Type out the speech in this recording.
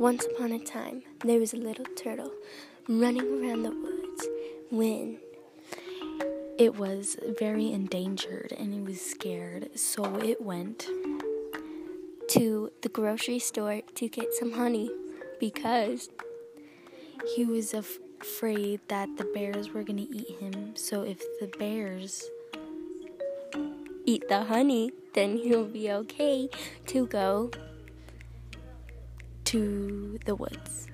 Once upon a time, there was a little turtle running around the woods when it was very endangered and it was scared, so it went to the grocery store to get some honey because he was af- afraid that the bears were going to eat him. So if the bears eat the honey, then he'll be okay to go to the woods.